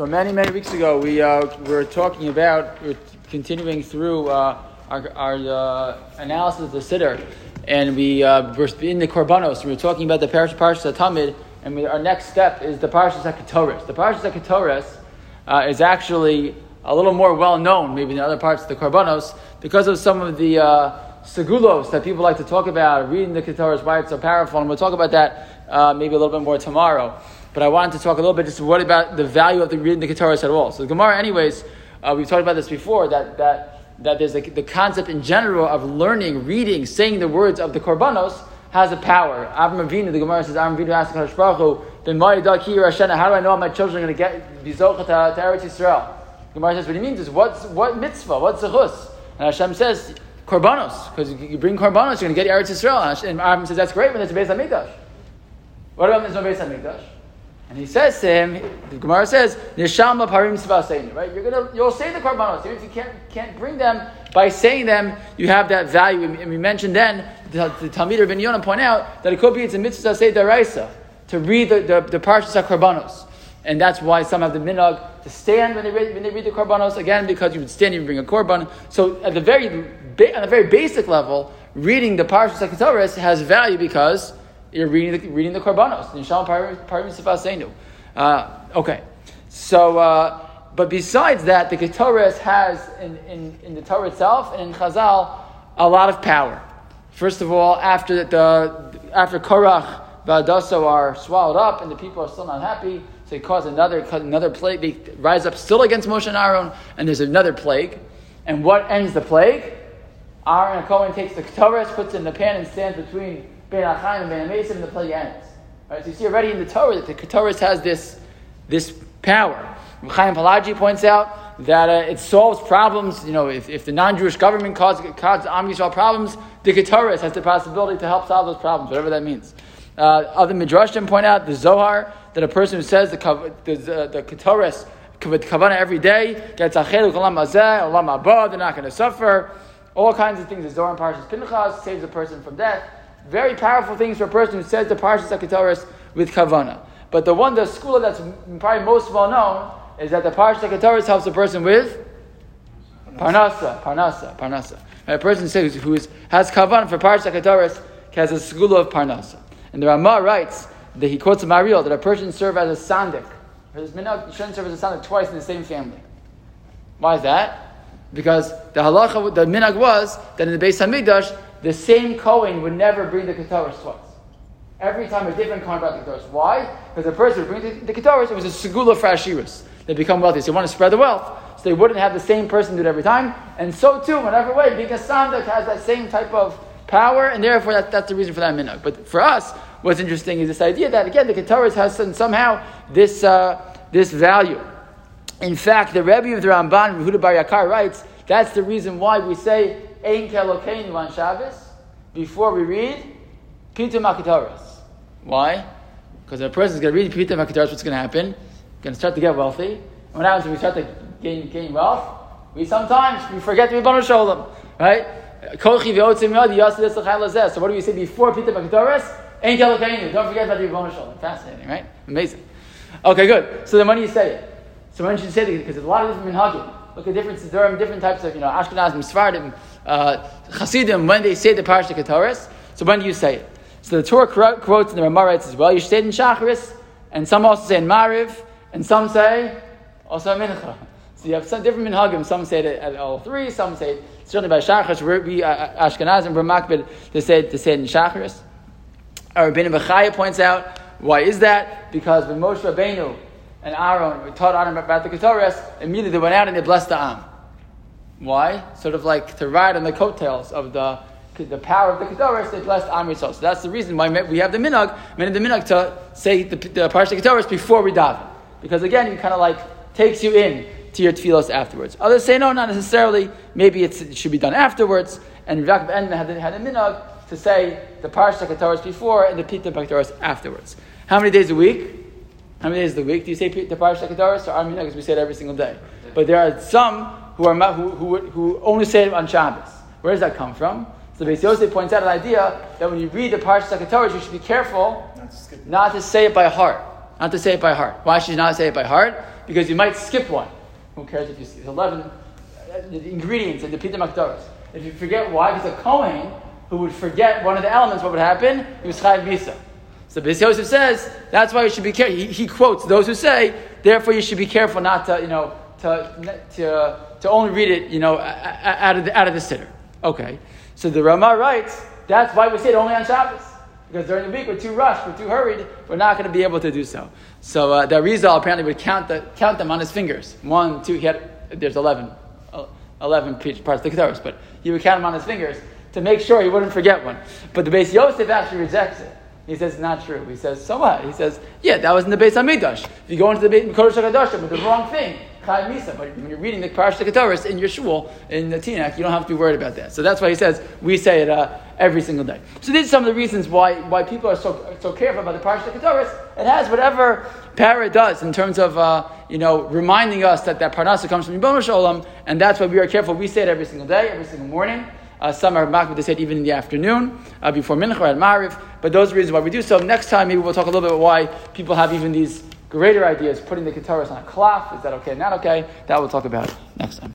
So many, many weeks ago, we uh, were talking about, we are continuing through uh, our, our uh, analysis of the Siddur, and we uh, were in the Korbanos, we were talking about the Parish Parshas Tamid, and we, our next step is the Parshas HaKetores. The Parshas HaKetores uh, is actually a little more well known, maybe than other parts of the Korbanos, because of some of the uh, segulos that people like to talk about, reading the Ketores, why it's so powerful, and we'll talk about that uh, maybe a little bit more tomorrow. But I wanted to talk a little bit just what about the value of the reading the Ketoris at all. So the Gemara, anyways, uh, we've talked about this before that that that there's a, the concept in general of learning, reading, saying the words of the Korbanos has a power. Avram Avinu, the Gemara says, Avram Avinu asked Kadosh Baruch Hu, how do I know my children are going to get bizocha to, Eretz Yisrael? The Gemara says, what he means is, what's, what mitzvah, what's zechus? And Hashem says, korbanos, because you bring korbanos, you're going to get Eretz Yisrael. And Avram says, that's great when there's a on HaMikdash. What about no Beis HaMikdash? And he says to him, the Gemara says, Nishama parim svaseinu, right? You're gonna, you'll say the korbanos. If you can't, can't bring them by saying them, you have that value. And we mentioned then, the, the Talmud Ben Yonah point out that it could be it's a mitzvah say daraisa to read the, the, the parshas korbanos. And that's why some have the minhag to stand when they read, when they read the korbanos, again, because you would stand and bring a korban. So at the very, on a very basic level, reading the parshas HaKetoris has value because you're reading the, reading the korbanos. Uh, okay, so uh, but besides that, the Ketores has in, in, in the Torah itself and in Chazal a lot of power. First of all, after the after Korach Vadaso are swallowed up and the people are still not happy, so they cause another another plague. They rise up still against Moshe and Aaron, and there's another plague. And what ends the plague? Aaron and Cohen takes the Ketores, puts it in the pan, and stands between Ben Achaim and Ben Amasim, and the plague ends. Right? So you see already in the Torah that the Ketores has this, this power. Chaim Palaji points out that uh, it solves problems. You know, if, if the non-Jewish government causes, Am Yisrael problems, the Ketores has the possibility to help solve those problems, whatever that means. Uh, other Midrashim point out the Zohar that a person who says the the, the Ketores with kavana every day gets achelu kolam azeh olam abba. They're not going to suffer. All kinds of things. The Zohar and Parshas Pinchas saves a person from death. Very powerful things for a person who says the Parshas HaKetores with Kavana. But the one, the school that's probably most well known is that the Parshas HaKetores helps a person with Parnasa, Parnasa, Parnasa. A person says, who is, has Kavan for Parshas HaKetores has a school of Parnasa. And the Ramah writes that he quotes Maharil that a person serve as a sandik. You shouldn't serve as a sandik twice in the same family. Why is that? Because the halacha, the minhag was that in the Beis Hamikdash, the same Kohen would never bring the Ketores twice. Every time a different Kohen brought the Ketores. Why? Because the person would bring the, Ketores, it was a segula for Ashiras. They become wealthy. So they want to spread the wealth. So they wouldn't have the same person do it every time. And so too, whatever way, a Sandak has that same type of power, and therefore that, that's the reason for that minhag. But for us, what's interesting is this idea that, again, the Ketores has some, somehow this, uh, this value. In fact, the Rebbe of the Ramban, Yehuda Bar Yakar, writes, that's the reason why we say Ein Kelokeinu on Shabbos before we read Pitum Akitaras. Why? Because a person is going to read Pitum Akitaras, what's going to happen? Going to start to get wealthy. And what happens when we start to gain, gain wealth? We sometimes we forget to be Banu Sholem, right? So what do we say before Pitum Akitaras? Ein Kelokeinu. Don't forget about the Banu Sholem. Fascinating, right? Amazing. Okay, good. So when do you say it? So when should you say it? Because there's a lot of different minhagim. Look at different Siddurim, different types of, you know, Ashkenazim, Sfardim, uh, Hasidim, when they say the Parsha Ketores. So when do you say it? So the Torah quotes in the Ramah writes as well, you say it in Shacharis, and some also say in Mariv, and some say also Mincha. So you have some different minhagim. Some say it at all three. Some say it, certainly by Shacharis. We uh, Ashkenazim we're to say to say it in Shacharis. Our Rabbeinu Bechaya points out why is that? Because when Moshe Rabbeinu and Aaron taught Aaron about the Ketores, immediately they went out and they blessed the Am. Why? Sort of like to ride on the coattails of the the power of the Ketores, they blessed Am Yisrael. So that's the reason why we have the minhag, many of the minhag to say the, the Parsha Ketores before we daven. Because again, it kind of like takes you in to your tefillos afterwards. Others say no, not necessarily. Maybe it should be done afterwards. And Rav Enman had, had a minhag to say the Parsha Ketores before and the Pita Ketores afterwards. How many days a week? How many days the week do you say the Parsha Kedaris? So Armin, because we say it every single day. But there are some who are who, who, who only say it on Shabbos. Where does that come from? So Beis Yosef points out an idea that when you read the Parsha Kedaris, you should be careful not to say it by heart. Not to say it by heart. Why should you not say it by heart? because you might skip one. Who cares if you skip 11 uh, the ingredients in the Pita Makdaras? If you forget why, because a Kohen who would forget one of the elements, what would happen? He was Chayiv Misa. So Beis Yosef says that's why you should be careful. He, he, quotes those who say, therefore you should be careful not to, you know, to, to, to only read it, you know, out of the, out of the siddur. Okay. So the Rama writes, that's why we say it only on Shabbos. Because during the week we're too rushed, we're too hurried, we're not going to be able to do so. So uh, the Arizal apparently would count, the, count them on his fingers. One, two, he had, there's 11, 11 parts of the Ketores, but he would count them on his fingers to make sure he wouldn't forget one. But the Beis Yosef actually rejects it. He says, not true. He says, so what? He says, yeah, that was in the Beis Hamidrash. If you go into the Beis Kodesh HaKadosh with the wrong thing, Chai Misa. But when you're reading the Parashat Ketores in your shul, in the Tinak, you don't have to be worried about that. So that's why he says we say it uh, every single day. So these are some of the reasons why, why people are so, so careful about the Parashat Ketores. It has whatever para does in terms of uh, you know reminding us that that parnasa comes from Yibon Shalom, and that's why we are careful. We say it every single day, every single morning. Uh, some are makbid say it even in the afternoon, uh, before mincha at mariv. But those are the reasons why we do so. Next time, maybe we'll talk a little bit about why people have even these greater ideas, putting the guitars on a cloth. Is that okay? Not okay? That we'll talk about next time.